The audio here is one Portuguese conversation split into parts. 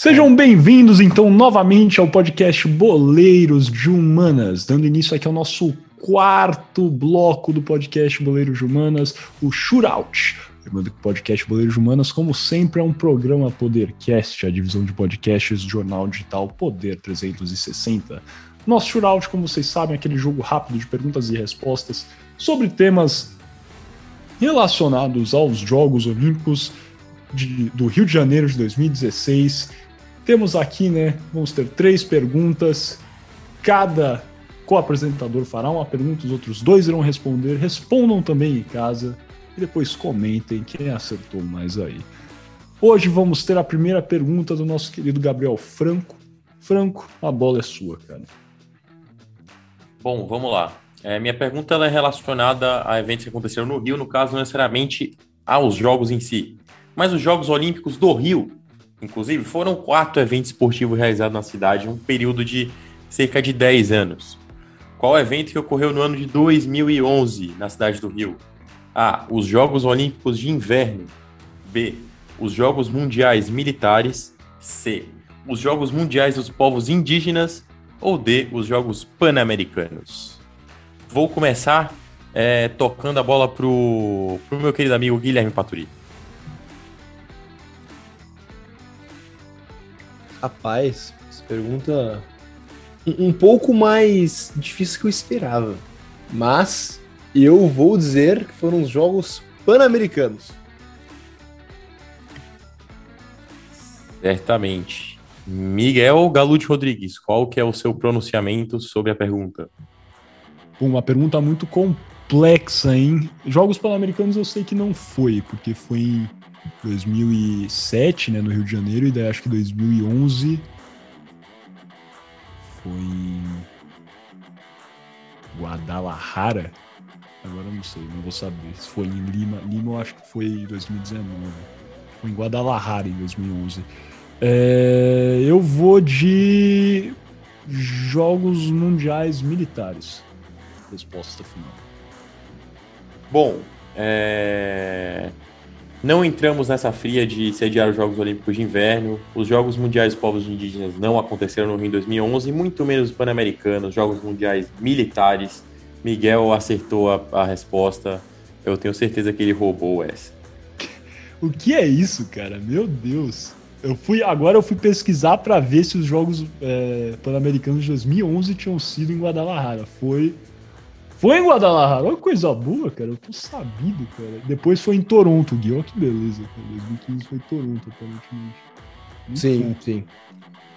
Sejam bem-vindos, então, novamente ao podcast Boleiros de Humanas, dando início aqui ao nosso quarto bloco do podcast Boleiros de Humanas, o Shootout. Lembrando que o podcast Boleiros de Humanas, como sempre, é um programa Podercast, a divisão de podcasts do jornal digital Poder 360. Nosso Shootout, como vocês sabem, é aquele jogo rápido de perguntas e respostas sobre temas relacionados aos Jogos Olímpicos de, do Rio de Janeiro de 2016 temos aqui, né? Vamos ter três perguntas. Cada co-apresentador fará uma pergunta, os outros dois irão responder. Respondam também em casa e depois comentem quem acertou mais aí. Hoje vamos ter a primeira pergunta do nosso querido Gabriel Franco. Franco, a bola é sua, cara. Bom, vamos lá. É, minha pergunta é relacionada a eventos que aconteceram no Rio, no caso, não necessariamente aos Jogos em si, mas os Jogos Olímpicos do Rio Inclusive, foram quatro eventos esportivos realizados na cidade em um período de cerca de 10 anos. Qual evento que ocorreu no ano de 2011 na cidade do Rio? A. Os Jogos Olímpicos de Inverno. B. Os Jogos Mundiais Militares. C. Os Jogos Mundiais dos Povos Indígenas. Ou D. Os Jogos Pan-Americanos. Vou começar é, tocando a bola pro, pro meu querido amigo Guilherme Paturi. Rapaz, essa pergunta um, um pouco mais difícil que eu esperava. Mas eu vou dizer que foram os Jogos Pan-Americanos. Certamente. Miguel Galute Rodrigues, qual que é o seu pronunciamento sobre a pergunta? Uma pergunta muito complexa, hein? Jogos Pan-Americanos eu sei que não foi, porque foi em 2007, né, no Rio de Janeiro, e daí acho que 2011 foi em Guadalajara. Agora não sei, não vou saber. Se foi em Lima, Lima eu acho que foi em 2019. Foi em Guadalajara em 2011. É, eu vou de Jogos Mundiais Militares. Resposta final. Bom, é... Não entramos nessa fria de sediar os Jogos Olímpicos de Inverno. Os Jogos Mundiais Povos Indígenas não aconteceram no Rio em 2011, muito menos os Pan-Americanos, Jogos Mundiais Militares. Miguel acertou a, a, resposta. Eu tenho certeza que ele roubou essa. O que é isso, cara? Meu Deus. Eu fui agora eu fui pesquisar para ver se os Jogos é, Pan-Americanos de 2011 tinham sido em Guadalajara. Foi foi em Guadalajara, olha que coisa boa, cara. Eu tô sabido, cara. Depois foi em Toronto, Gui. Olha que beleza, cara. 2015 foi em Toronto, aparentemente. Muito sim, bom. sim.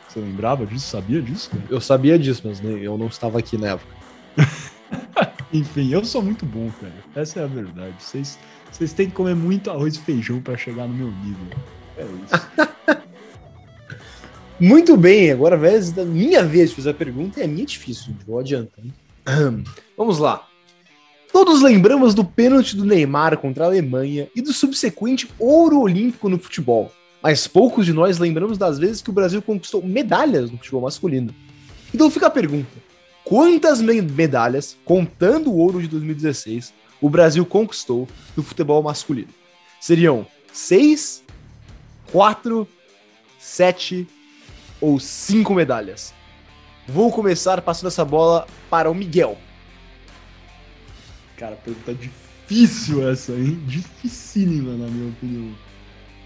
Você lembrava disso? Sabia disso, cara? Eu sabia disso, mas eu não estava aqui na época. Enfim, eu sou muito bom, cara. Essa é a verdade. Vocês, vocês têm que comer muito arroz e feijão para chegar no meu nível. É isso. muito bem, agora da minha vez de fazer a pergunta e a minha é difícil, gente. Vou adiantando. Vamos lá. Todos lembramos do pênalti do Neymar contra a Alemanha e do subsequente ouro olímpico no futebol. Mas poucos de nós lembramos das vezes que o Brasil conquistou medalhas no futebol masculino. Então fica a pergunta: quantas medalhas, contando o ouro de 2016, o Brasil conquistou no futebol masculino? Seriam seis, quatro, sete ou cinco medalhas? Vou começar passando essa bola para o Miguel. Cara, pergunta difícil essa, hein? Dificílima, na minha opinião.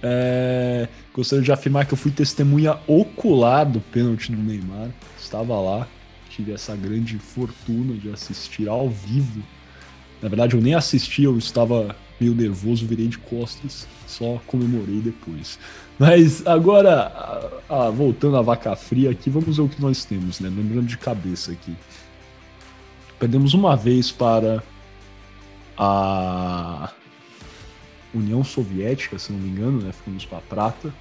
É... Gostaria de afirmar que eu fui testemunha ocular do pênalti do Neymar. Estava lá, tive essa grande fortuna de assistir ao vivo. Na verdade, eu nem assisti, eu estava meio nervoso, virei de costas, só comemorei depois. Mas agora, voltando à vaca fria aqui, vamos ver o que nós temos, né? Lembrando de cabeça aqui. Perdemos uma vez para a União Soviética, se não me engano, né? Ficamos com a prata.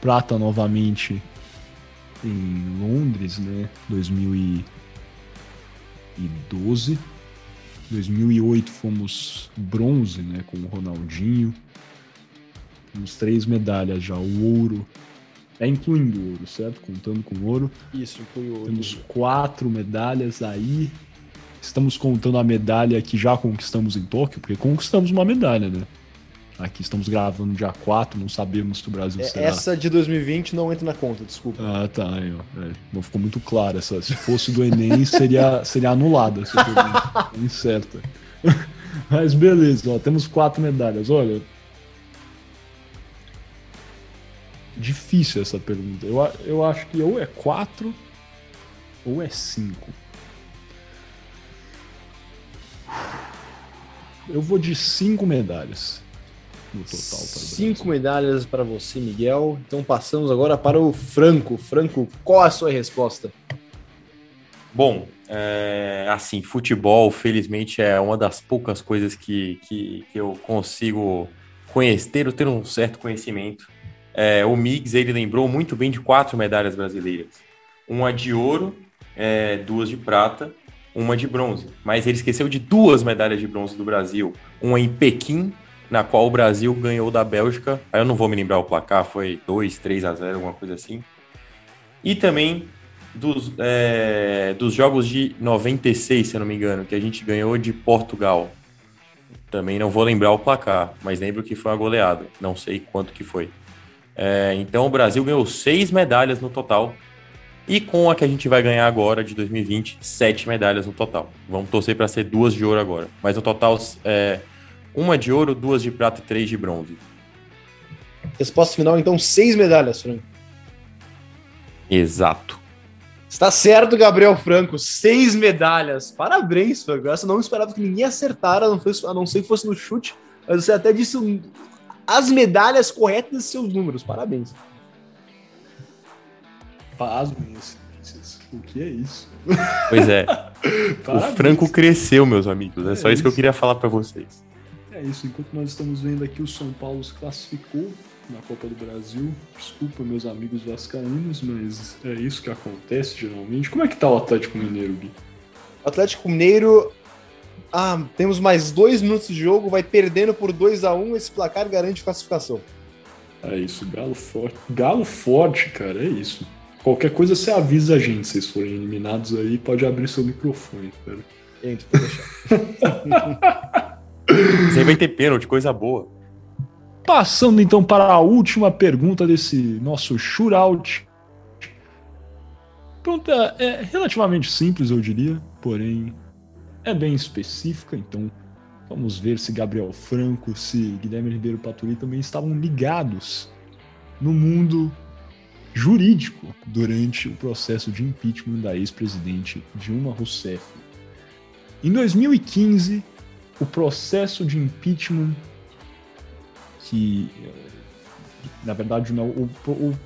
Prata novamente em Londres, né? 2012. 2008 fomos bronze, né? Com o Ronaldinho. Temos três medalhas já. O ouro. É incluindo o ouro, certo? Contando com o ouro. Isso, inclui o ouro. Temos quatro medalhas aí. Estamos contando a medalha que já conquistamos em Tóquio, porque conquistamos uma medalha, né? Aqui estamos gravando dia 4, não sabemos se o Brasil É, será. essa de 2020 não entra na conta, desculpa. Ah, tá. Aí. É, não ficou muito claro. Essa, se fosse do Enem, seria, seria anulada pergunta. Incerta. Mas beleza, ó, temos quatro medalhas. Olha. Difícil essa pergunta. Eu, eu acho que ou é quatro ou é cinco. Eu vou de cinco medalhas no total. Cinco medalhas para você, Miguel. Então passamos agora para o Franco. Franco, qual a sua resposta? Bom, é, assim, futebol, felizmente, é uma das poucas coisas que, que, que eu consigo conhecer, ter um certo conhecimento. É, o Miggs, ele lembrou muito bem de quatro medalhas brasileiras. Uma de ouro, é, duas de prata, uma de bronze. Mas ele esqueceu de duas medalhas de bronze do Brasil. Uma em Pequim, na qual o Brasil ganhou da Bélgica. Aí eu não vou me lembrar o placar, foi 2, 3 a 0, alguma coisa assim. E também dos, é, dos jogos de 96, se eu não me engano, que a gente ganhou de Portugal. Também não vou lembrar o placar, mas lembro que foi uma goleada. Não sei quanto que foi. É, então o Brasil ganhou seis medalhas no total. E com a que a gente vai ganhar agora, de 2020, sete medalhas no total. Vamos torcer para ser duas de ouro agora. Mas no total, é, uma de ouro, duas de prata e três de bronze. Resposta final, então, seis medalhas, Franco. Exato. Está certo, Gabriel Franco. Seis medalhas. Parabéns, Franco. Essa eu não esperava que ninguém acertara, a não, foi- a não ser que fosse no chute. Mas você até disse as medalhas corretas de seus números. Parabéns. Pasmem. O que é isso? Pois é. o. Franco cresceu, meus amigos. É só É isso que eu isso. queria falar para vocês. É isso, enquanto nós estamos vendo aqui o São Paulo se classificou na Copa do Brasil. Desculpa, meus amigos vascaínos, mas é isso que acontece geralmente. Como é que tá o Atlético Mineiro, Gui? Atlético Mineiro. Ah, temos mais dois minutos de jogo. Vai perdendo por 2 a 1 Esse placar garante classificação. É isso, Galo forte. Galo forte, cara, é isso. Qualquer coisa você avisa a gente se vocês forem eliminados aí, pode abrir seu microfone, cara. Gente, pode deixar. Aí vai ter pênalti, coisa boa. Passando então para a última pergunta desse nosso shootout. Pergunta é relativamente simples, eu diria, porém é bem específica, então vamos ver se Gabriel Franco, se Guilherme Ribeiro Paturi também estavam ligados no mundo jurídico durante o processo de impeachment da ex-presidente Dilma Rousseff. Em 2015, o processo de impeachment que na verdade não, o, o,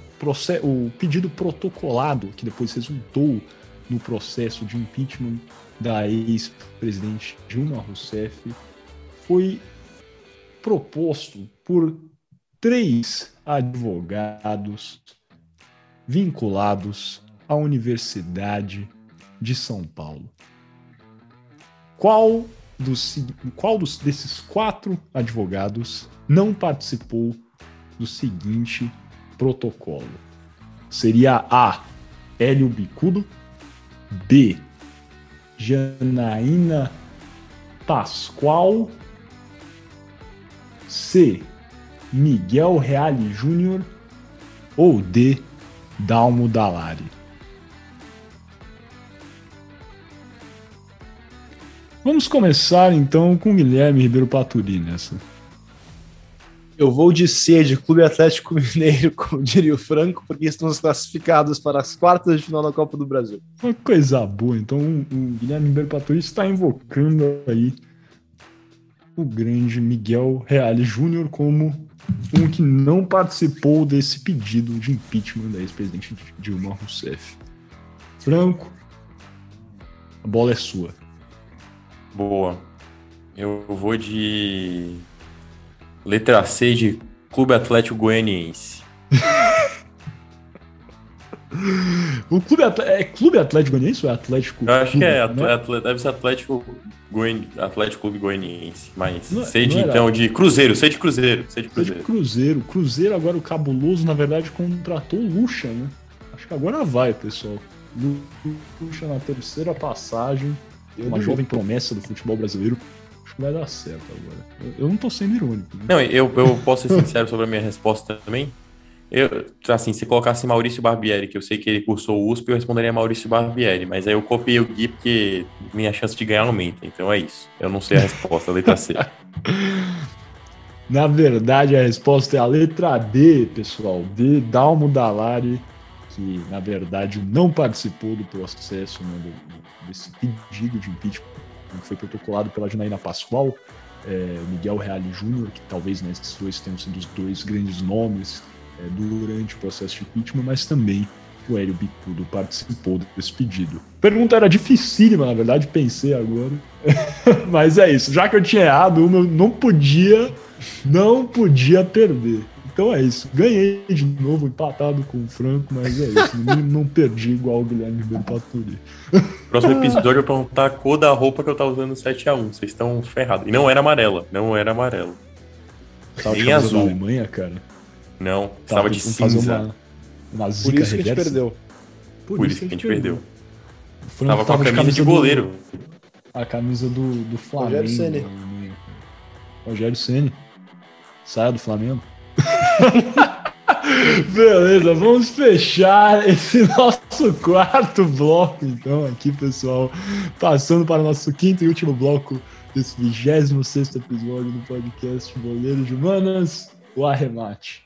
o pedido protocolado que depois resultou no processo de impeachment da ex-presidente Dilma Rousseff foi proposto por três advogados vinculados à Universidade de São Paulo. Qual dos, qual dos, desses quatro advogados não participou do seguinte protocolo? Seria A. Hélio Bicudo, B. Janaína Pascoal, C. Miguel Reale Júnior ou D. Dalmo Dalari. Vamos começar então com Guilherme Ribeiro Paturi nessa. Eu vou de C, de Clube Atlético Mineiro, como diria o Franco, porque estamos classificados para as quartas de final da Copa do Brasil. Uma coisa boa. Então o Guilherme Ribeiro Paturi está invocando aí o grande Miguel Reale Júnior como um que não participou desse pedido de impeachment da ex-presidente Dilma Rousseff. Franco, a bola é sua. Boa. Eu vou de. Letra C de Clube Atlético Goianiense. O clube Atlético, é Clube Atlético Goianiense ou é Atlético? Eu acho Clube, que é, né? atle- deve ser Atlético, Goian... Atlético Clube Goianiense. Mas Não- sei de não era- então de Cruzeiro, sei de Cruzeiro, sei de Foi de Cruzeiro. Cruzeiro. Cruzeiro agora o cabuloso, na verdade, contratou o Lucha, né? Acho que agora vai, pessoal. Lu- Lucha na terceira passagem, uma jovem promessa do futebol brasileiro. Acho que vai dar certo agora. Eu, não tô sendo irônico. Né? Não, eu, eu posso ser sincero sobre a minha resposta também. Eu, assim, se colocasse Maurício Barbieri, que eu sei que ele cursou o USP, eu responderia Maurício Barbieri, mas aí eu copiei o Gui porque minha chance de ganhar aumenta, então é isso. Eu não sei a resposta, a letra C. Na verdade, a resposta é a letra D, pessoal. D, Dalmo Dalari, que na verdade não participou do processo, né, desse pedido de impeachment que foi protocolado pela Janaína Pascoal, é, Miguel Reale Júnior, que talvez né, esses dois tenham sido os dois grandes nomes é, durante o processo de impeachment, mas também o Hélio Bicudo participou desse pedido. Pergunta era dificílima, na verdade, pensei agora. mas é isso. Já que eu tinha errado, eu não podia, não podia perder. Então é isso. Ganhei de novo, empatado com o Franco, mas é isso. Não, não perdi igual o Guilherme Ribeiro Paturi. Próximo episódio eu vou perguntar a cor da roupa que eu tava usando 7x1. Vocês estão ferrados. E não era amarela. Não era amarelo. Tava em azul. Alemanha, cara? Não, estava de cinza. Uma, uma Por isso que a gente perdeu. Por, Por isso que a gente perdeu. perdeu. Tava com a camisa, camisa de goleiro. Do, a camisa do, do Flamengo. Rogério Ceni. Rogério Ceni. Saia do Flamengo. Beleza, vamos fechar esse nosso quarto bloco, então, aqui, pessoal. Passando para o nosso quinto e último bloco desse 26 episódio do podcast Boleiros de Humanas, o arremate.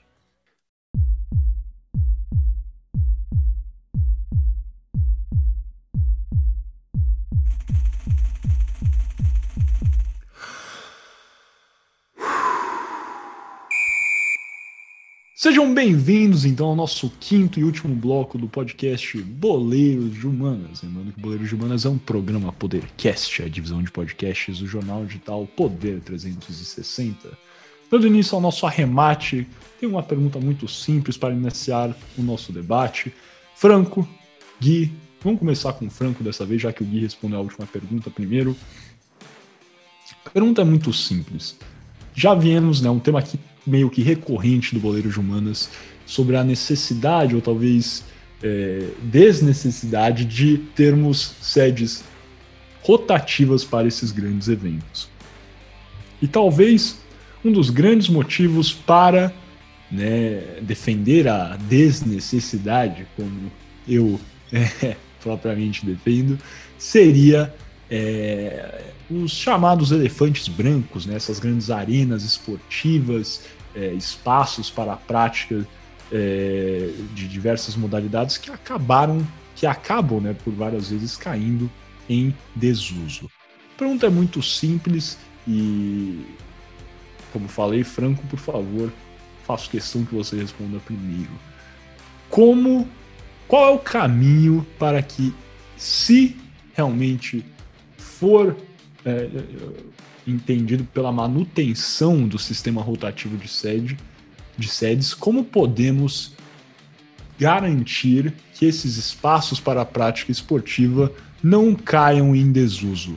Sejam bem-vindos, então, ao nosso quinto e último bloco do podcast Boleiros de Humanas. Lembrando que Boleiros de Humanas é um programa Podercast, a divisão de podcasts do jornal digital Poder 360. Dando início ao nosso arremate, tem uma pergunta muito simples para iniciar o nosso debate. Franco, Gui, vamos começar com o Franco dessa vez, já que o Gui respondeu a última pergunta primeiro. A pergunta é muito simples. Já viemos, né, um tema aqui meio que recorrente do Boleiro de Humanas sobre a necessidade, ou talvez é, desnecessidade, de termos sedes rotativas para esses grandes eventos. E talvez um dos grandes motivos para né, defender a desnecessidade, como eu é, propriamente defendo, seria é, os chamados elefantes brancos, né, essas grandes arenas esportivas é, espaços para a prática é, de diversas modalidades que acabaram, que acabam, né, por várias vezes caindo em desuso. A pergunta é muito simples e, como falei, Franco, por favor, faço questão que você responda primeiro. Como, qual é o caminho para que, se realmente for é, entendido pela manutenção do sistema rotativo de sede, de sedes, como podemos garantir que esses espaços para a prática esportiva não caiam em desuso?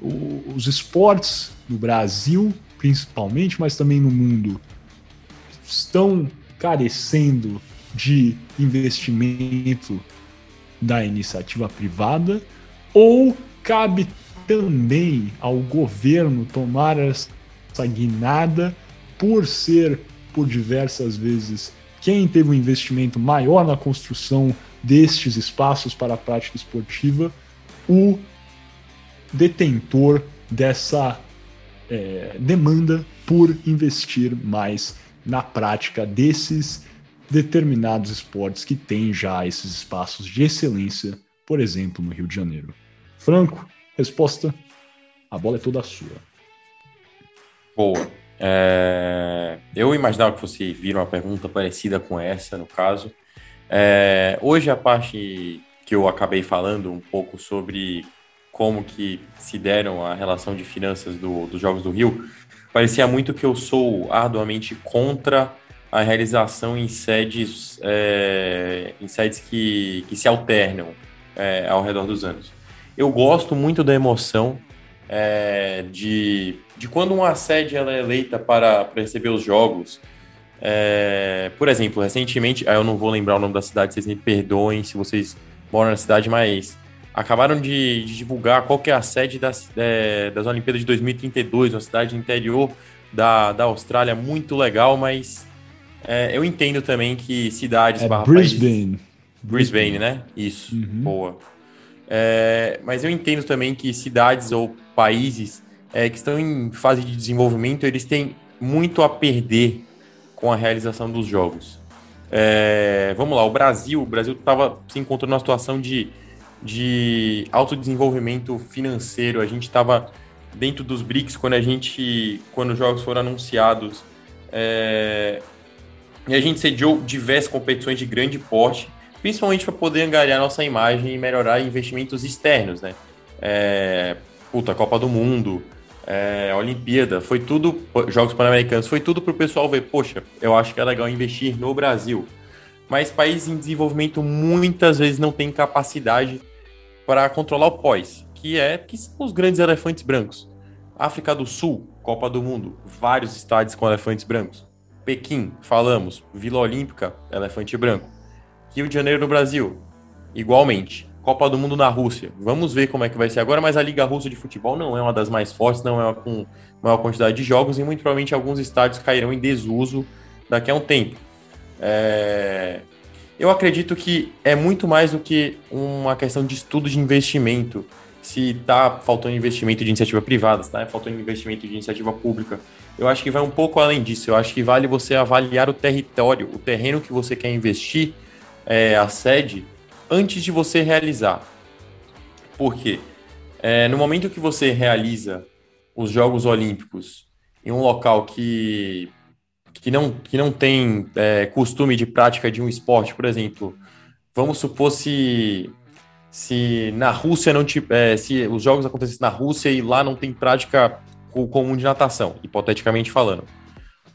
O, os esportes no Brasil, principalmente, mas também no mundo, estão carecendo de investimento da iniciativa privada ou cabe também ao governo tomar essa guinada por ser, por diversas vezes, quem teve um investimento maior na construção destes espaços para a prática esportiva, o detentor dessa é, demanda por investir mais na prática desses determinados esportes que têm já esses espaços de excelência, por exemplo, no Rio de Janeiro. Franco, Resposta: a bola é toda sua. Boa. É... Eu imaginava que fosse vir uma pergunta parecida com essa, no caso. É... Hoje a parte que eu acabei falando um pouco sobre como que se deram a relação de finanças do, dos Jogos do Rio, parecia muito que eu sou arduamente contra a realização em sedes, é, em sedes que, que se alternam é, ao redor dos anos. Eu gosto muito da emoção é, de, de quando uma sede ela é eleita para, para receber os jogos. É, por exemplo, recentemente, eu não vou lembrar o nome da cidade, vocês me perdoem se vocês moram na cidade, mas acabaram de, de divulgar qual que é a sede das, é, das Olimpíadas de 2032, uma cidade interior da, da Austrália, muito legal, mas é, eu entendo também que cidades... É Brisbane. Países, Brisbane, né? Isso, uhum. boa. É, mas eu entendo também que cidades ou países é, que estão em fase de desenvolvimento, eles têm muito a perder com a realização dos jogos. É, vamos lá, o Brasil, o Brasil estava se encontrando numa situação de, de autodesenvolvimento financeiro. A gente estava dentro dos BRICS quando a gente, quando os jogos foram anunciados. É, e a gente sediou diversas competições de grande porte, principalmente para poder angariar nossa imagem e melhorar investimentos externos, né? É, puta, Copa do Mundo, é, Olimpíada, foi tudo, Jogos Pan-Americanos, foi tudo para o pessoal ver, poxa, eu acho que é legal investir no Brasil. Mas países em desenvolvimento muitas vezes não têm capacidade para controlar o pós, que é que são os grandes elefantes brancos. África do Sul, Copa do Mundo, vários estádios com elefantes brancos. Pequim, falamos, Vila Olímpica, elefante branco. Rio de Janeiro no Brasil, igualmente. Copa do Mundo na Rússia. Vamos ver como é que vai ser agora, mas a Liga Russa de Futebol não é uma das mais fortes, não é uma com maior quantidade de jogos e muito provavelmente alguns estádios cairão em desuso daqui a um tempo. É... Eu acredito que é muito mais do que uma questão de estudo de investimento. Se está faltando investimento de iniciativa privada, está faltando investimento de iniciativa pública. Eu acho que vai um pouco além disso. Eu acho que vale você avaliar o território, o terreno que você quer investir, é, a sede, antes de você realizar. Por quê? É, no momento que você realiza os Jogos Olímpicos em um local que, que, não, que não tem é, costume de prática de um esporte, por exemplo, vamos supor se, se na Rússia não tiver, é, se os jogos acontecessem na Rússia e lá não tem prática comum de natação, hipoteticamente falando.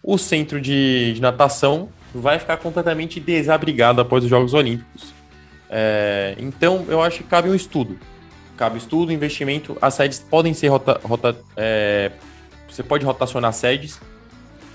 O centro de, de natação vai ficar completamente desabrigado após os Jogos Olímpicos. É, então, eu acho que cabe um estudo. Cabe estudo, investimento. As sedes podem ser rota, rota é, você pode rotacionar sedes,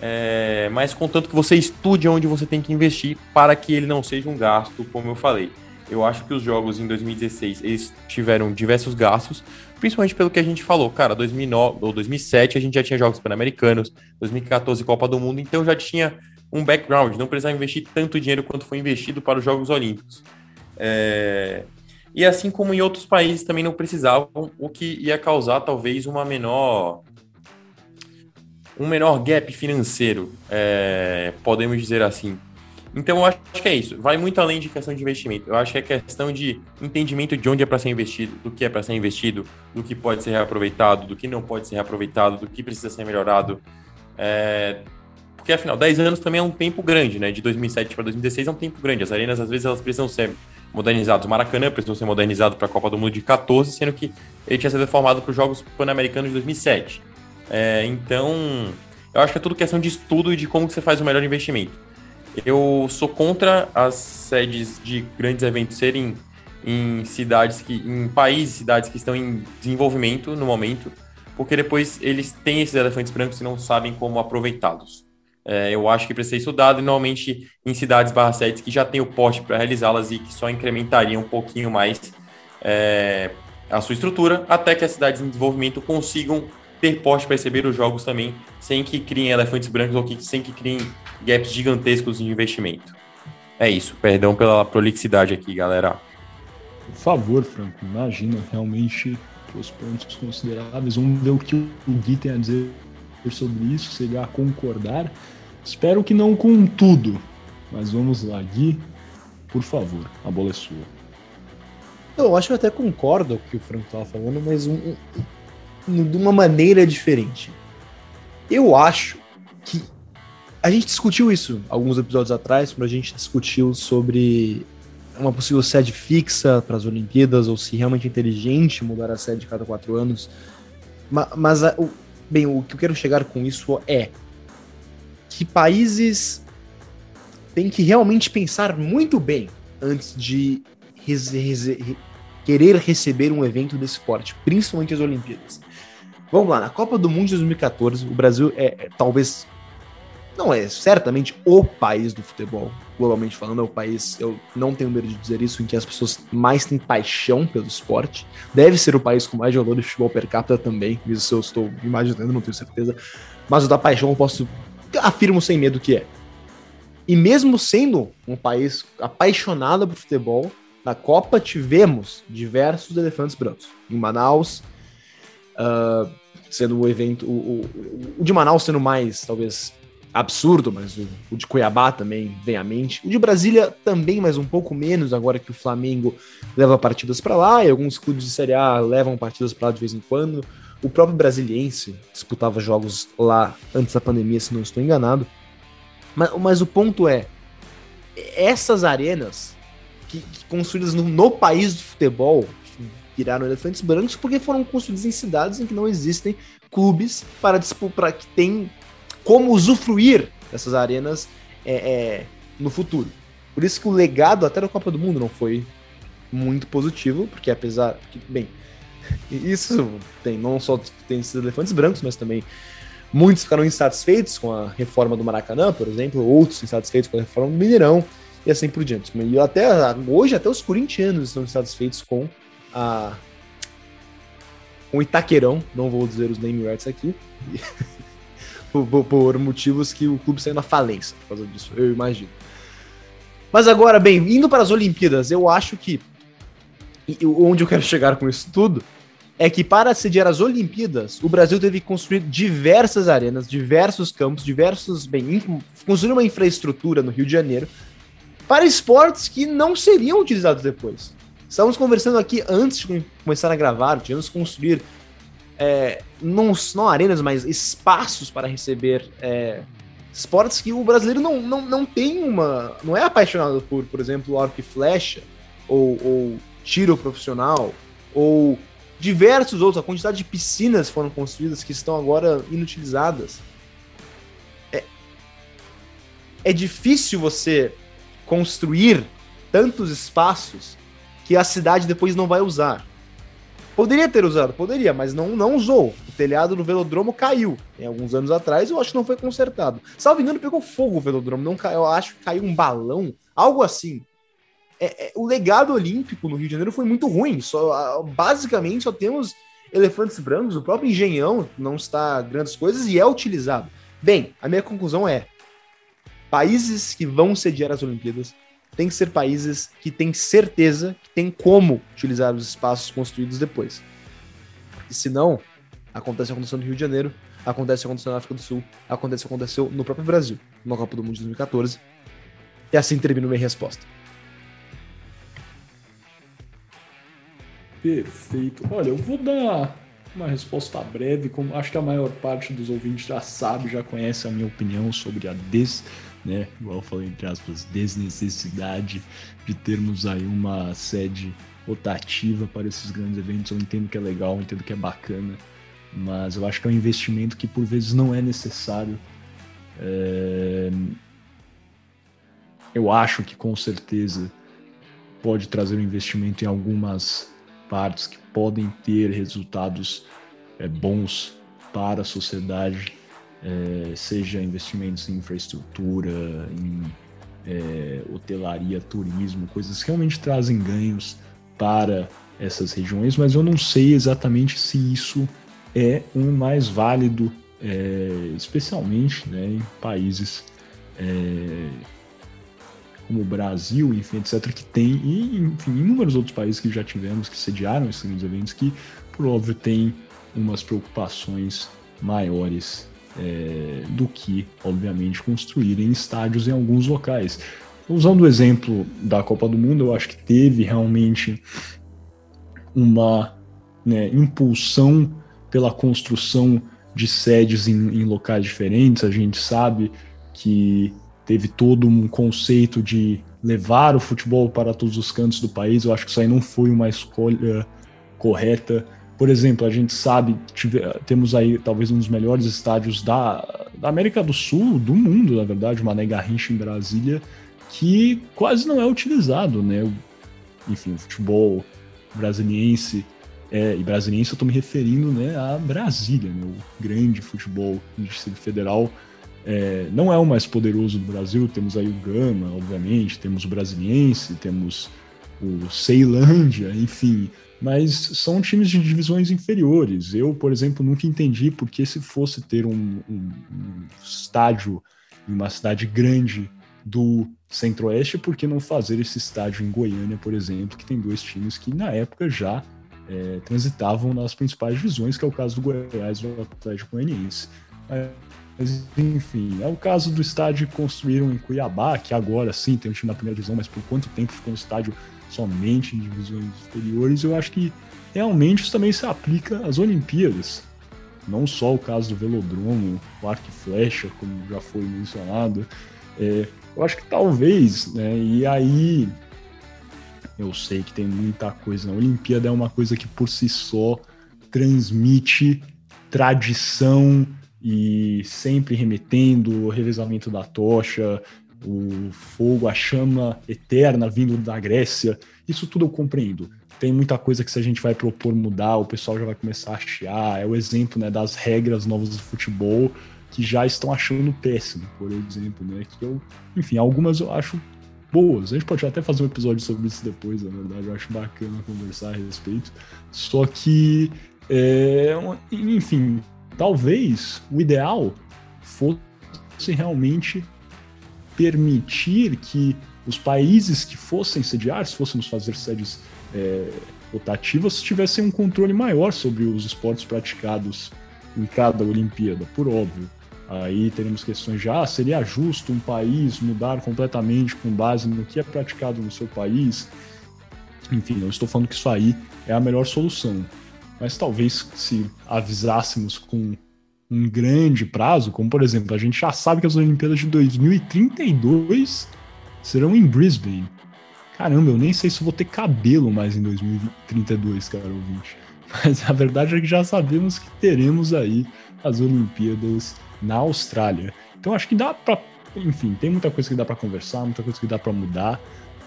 é, mas contanto que você estude onde você tem que investir para que ele não seja um gasto, como eu falei. Eu acho que os jogos em 2016 eles tiveram diversos gastos, principalmente pelo que a gente falou. Cara, 2009 ou 2007 a gente já tinha jogos pan-americanos, 2014 Copa do Mundo, então já tinha um background, não precisava investir tanto dinheiro quanto foi investido para os Jogos Olímpicos. É... E assim como em outros países também não precisavam, o que ia causar talvez uma menor um menor gap financeiro, é... podemos dizer assim. Então eu acho que é isso. Vai muito além de questão de investimento. Eu acho que é questão de entendimento de onde é para ser investido, do que é para ser investido, do que pode ser reaproveitado, do que não pode ser reaproveitado, do que precisa ser melhorado. É... Porque afinal, 10 anos também é um tempo grande, né? De 2007 para 2016 é um tempo grande. As arenas às vezes elas precisam ser modernizados. O Maracanã precisou ser modernizado para a Copa do Mundo de 14, sendo que ele tinha sido reformado para os Jogos Pan-Americanos de 2007. É, então, eu acho que é tudo questão de estudo e de como você faz o melhor investimento. Eu sou contra as sedes de grandes eventos serem em cidades que, em países, cidades que estão em desenvolvimento no momento, porque depois eles têm esses elefantes brancos e não sabem como aproveitá-los. É, eu acho que precisa ser estudado, e normalmente em cidades barra que já tem o porte para realizá-las e que só incrementariam um pouquinho mais é, a sua estrutura, até que as cidades em desenvolvimento consigam ter porte para receber os jogos também, sem que criem elefantes brancos ou que, sem que criem gaps gigantescos de investimento. É isso, perdão pela prolixidade aqui, galera. Por favor, Franco, imagina, realmente os pontos consideráveis. Vamos ver o que o Gui tem a dizer sobre isso, ele a concordar. Espero que não com tudo, mas vamos lá, Gui, por favor, a bola é sua. Eu acho que eu até concordo com o que o Franco estava falando, mas um, um, de uma maneira diferente. Eu acho que a gente discutiu isso alguns episódios atrás, quando a gente discutiu sobre uma possível sede fixa para as Olimpíadas, ou se realmente é inteligente mudar a sede cada quatro anos. Mas, mas a, o, Bem, o que eu quero chegar com isso é que países têm que realmente pensar muito bem antes de querer receber um evento desse esporte, principalmente as Olimpíadas. Vamos lá, na Copa do Mundo de 2014, o Brasil é, é talvez não é certamente o país do futebol, globalmente falando, é o país, eu não tenho medo de dizer isso, em que as pessoas mais têm paixão pelo esporte. Deve ser o país com mais jogador de futebol per capita também, isso eu estou imaginando, não tenho certeza. Mas o da paixão eu posso, afirmo sem medo que é. E mesmo sendo um país apaixonado por futebol, na Copa tivemos diversos elefantes brancos. Em Manaus, uh, sendo o evento, o, o, o de Manaus sendo mais, talvez, absurdo, mas o, o, de Cuiabá também vem à mente. O de Brasília também, mas um pouco menos, agora que o Flamengo leva partidas para lá e alguns clubes de Série A levam partidas para lá de vez em quando. O próprio Brasiliense disputava jogos lá antes da pandemia, se não estou enganado. Mas, mas o ponto é, essas arenas que, que construídas no, no país do futebol viraram elefantes brancos porque foram construídas em cidades em que não existem clubes para disputar que tem como usufruir dessas arenas é, é, no futuro. Por isso que o legado até da Copa do Mundo não foi muito positivo, porque apesar que, bem, isso tem não só tem esses elefantes brancos, mas também muitos ficaram insatisfeitos com a reforma do Maracanã, por exemplo, outros insatisfeitos com a reforma do Mineirão e assim por diante. E até hoje até os corintianos estão insatisfeitos com a o Itaquerão, não vou dizer os name rights aqui, por, por, motivos que o clube saiu na falência por causa disso, eu imagino. Mas agora, bem, indo para as Olimpíadas, eu acho que onde eu quero chegar com isso tudo é que para sediar as Olimpíadas, o Brasil teve que construir diversas arenas, diversos campos, diversos, bem, construir uma infraestrutura no Rio de Janeiro para esportes que não seriam utilizados depois. Estávamos conversando aqui antes de começar a gravar, tínhamos construir é, não, não arenas, mas espaços para receber é, esportes que o brasileiro não, não, não tem uma. não é apaixonado por, por exemplo, arco e flecha, ou, ou tiro profissional, ou diversos outros. A quantidade de piscinas foram construídas que estão agora inutilizadas. É, é difícil você construir tantos espaços que a cidade depois não vai usar. Poderia ter usado, poderia, mas não, não usou. O telhado do velodromo caiu. Em alguns anos atrás, eu acho que não foi consertado. Salvo engano, pegou fogo o velodromo. Não caiu, eu acho que caiu um balão, algo assim. É, é, o legado olímpico no Rio de Janeiro foi muito ruim. Só, basicamente, só temos elefantes brancos. O próprio engenhão não está grandes coisas e é utilizado. Bem, a minha conclusão é: países que vão sediar as Olimpíadas tem que ser países que têm certeza que tem como utilizar os espaços construídos depois. E se não, acontece aconteceu no Rio de Janeiro, acontece aconteceu na África do Sul, acontece aconteceu no próprio Brasil, na Copa do Mundo de 2014. E assim termina minha resposta. Perfeito. Olha, eu vou dar uma resposta breve, como acho que a maior parte dos ouvintes já sabe, já conhece a minha opinião sobre a des né? Igual eu falei, entre aspas, desnecessidade de termos aí uma sede rotativa para esses grandes eventos. Eu entendo que é legal, eu entendo que é bacana, mas eu acho que é um investimento que por vezes não é necessário. É... Eu acho que com certeza pode trazer um investimento em algumas partes que podem ter resultados é, bons para a sociedade é, seja investimentos em infraestrutura, em é, hotelaria, turismo, coisas que realmente trazem ganhos para essas regiões, mas eu não sei exatamente se isso é um mais válido, é, especialmente né, em países é, como o Brasil, enfim, etc., que tem, e enfim, inúmeros outros países que já tivemos, que sediaram esses grandes eventos, que, por óbvio, têm umas preocupações maiores é, do que, obviamente, construírem estádios em alguns locais. Usando o exemplo da Copa do Mundo, eu acho que teve realmente uma né, impulsão pela construção de sedes em, em locais diferentes. A gente sabe que teve todo um conceito de levar o futebol para todos os cantos do país. Eu acho que isso aí não foi uma escolha correta por exemplo, a gente sabe, tive, temos aí talvez um dos melhores estádios da, da América do Sul, do mundo, na verdade, o Mané Garrincha em Brasília, que quase não é utilizado, né? Enfim, o futebol brasiliense, é, e brasiliense eu estou me referindo né, a Brasília, né, o grande futebol do Distrito Federal, é, não é o mais poderoso do Brasil. Temos aí o Gama, obviamente, temos o Brasiliense, temos o Ceilândia, enfim. Mas são times de divisões inferiores. Eu, por exemplo, nunca entendi porque se fosse ter um, um, um estádio em uma cidade grande do Centro-Oeste, por que não fazer esse estádio em Goiânia, por exemplo, que tem dois times que na época já é, transitavam nas principais divisões, que é o caso do Goiás e do Atlético Goianiense. Mas, enfim, é o caso do estádio que construíram em Cuiabá, que agora sim tem um time na primeira divisão, mas por quanto tempo ficou um estádio somente em divisões inferiores? Eu acho que realmente isso também se aplica às Olimpíadas. Não só o caso do velodromo, o arco e flecha, como já foi mencionado. É, eu acho que talvez, né, e aí eu sei que tem muita coisa. A Olimpíada é uma coisa que por si só transmite tradição e sempre remetendo o revezamento da tocha, o fogo, a chama eterna vindo da Grécia. Isso tudo eu compreendo. Tem muita coisa que se a gente vai propor mudar, o pessoal já vai começar a chiar. É o exemplo né, das regras novas do futebol que já estão achando péssimo, por exemplo, né? Que eu, enfim, algumas eu acho boas. A gente pode até fazer um episódio sobre isso depois, na verdade, eu acho bacana conversar a respeito. Só que, é, enfim, talvez o ideal fosse realmente permitir que os países que fossem sediar, se fôssemos fazer sedes é, rotativas, tivessem um controle maior sobre os esportes praticados em cada Olimpíada, por óbvio. Aí teremos questões já, seria justo um país mudar completamente com base no que é praticado no seu país? Enfim, eu estou falando que isso aí é a melhor solução. Mas talvez se avisássemos com um grande prazo, como por exemplo, a gente já sabe que as Olimpíadas de 2032 serão em Brisbane. Caramba, eu nem sei se vou ter cabelo mais em 2032, cara ouvinte. Mas a verdade é que já sabemos que teremos aí as Olimpíadas na Austrália. Então acho que dá para, enfim, tem muita coisa que dá para conversar, muita coisa que dá para mudar.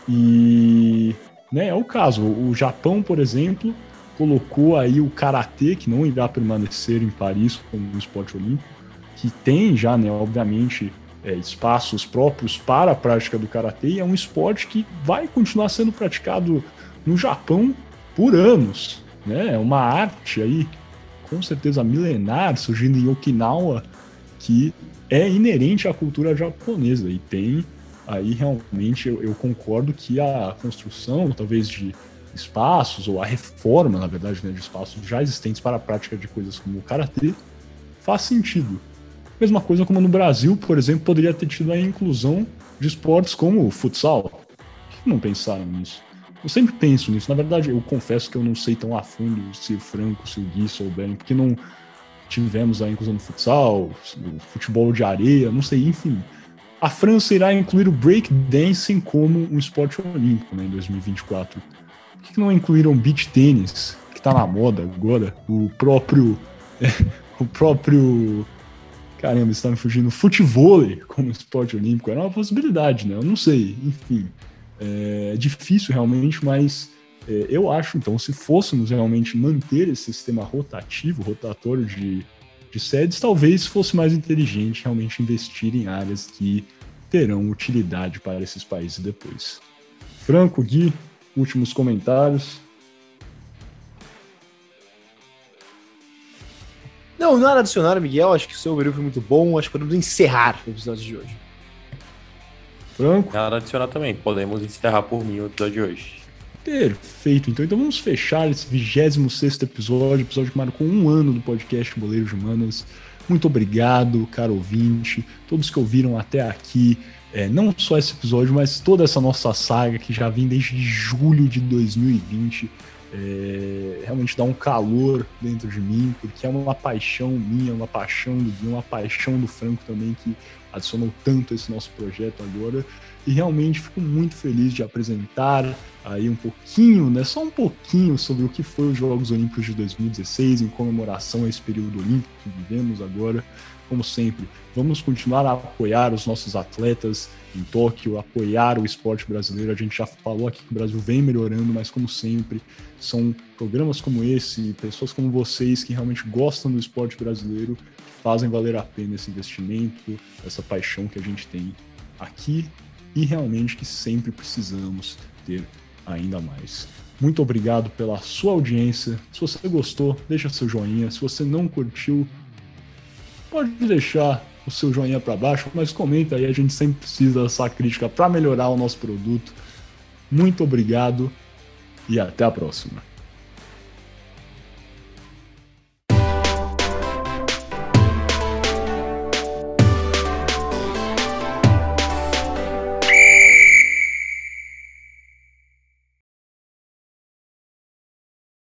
E, né, é o caso. O Japão, por exemplo, colocou aí o karatê, que não irá permanecer em Paris como um esporte olímpico, que tem já, né, obviamente, é, espaços próprios para a prática do karatê, e é um esporte que vai continuar sendo praticado no Japão por anos. Né? É uma arte aí, com certeza milenar, surgindo em Okinawa, que é inerente à cultura japonesa e tem aí realmente eu, eu concordo que a construção talvez de espaços, ou a reforma, na verdade, né, de espaços já existentes para a prática de coisas como o karatê, faz sentido. Mesma coisa como no Brasil, por exemplo, poderia ter tido a inclusão de esportes como o futsal. Por que não pensaram nisso? Eu sempre penso nisso. Na verdade, eu confesso que eu não sei tão a fundo se o Franco, se o Gui souberem, porque não tivemos a inclusão do futsal, o futebol de areia, não sei, enfim. A França irá incluir o breakdancing como um esporte olímpico né, em 2024 que não incluíram beach tênis, que tá na moda agora? O próprio. É, o próprio. Caramba, está me fugindo. Futevôlei como esporte olímpico era uma possibilidade, né? Eu não sei, enfim. É difícil realmente, mas é, eu acho, então, se fôssemos realmente manter esse sistema rotativo, rotatório de, de sedes, talvez fosse mais inteligente realmente investir em áreas que terão utilidade para esses países depois. Franco, Gui, últimos comentários. Não, nada adicionar, Miguel. Acho que o seu overview foi muito bom. Acho que podemos encerrar o episódio de hoje. Franco? Nada adicionar também. Podemos encerrar por mim o episódio de hoje. Perfeito. Então, então vamos fechar esse 26 episódio, episódio que marcou um ano do podcast Boleiros Humanas. Muito obrigado, caro ouvinte, todos que ouviram até aqui é, não só esse episódio, mas toda essa nossa saga que já vem desde julho de 2020. É, realmente dá um calor dentro de mim, porque é uma paixão minha, uma paixão do Gui, uma paixão do Franco também, que adicionou tanto esse nosso projeto agora. E realmente fico muito feliz de apresentar aí um pouquinho, né, só um pouquinho sobre o que foi os Jogos Olímpicos de 2016 em comemoração a esse período olímpico que vivemos agora. Como sempre, vamos continuar a apoiar os nossos atletas em Tóquio, apoiar o esporte brasileiro. A gente já falou aqui que o Brasil vem melhorando, mas como sempre, são programas como esse, pessoas como vocês que realmente gostam do esporte brasileiro, fazem valer a pena esse investimento, essa paixão que a gente tem aqui e realmente que sempre precisamos ter ainda mais. Muito obrigado pela sua audiência. Se você gostou, deixa seu joinha. Se você não curtiu, pode deixar o seu joinha para baixo, mas comenta aí, a gente sempre precisa dessa crítica para melhorar o nosso produto. Muito obrigado e até a próxima.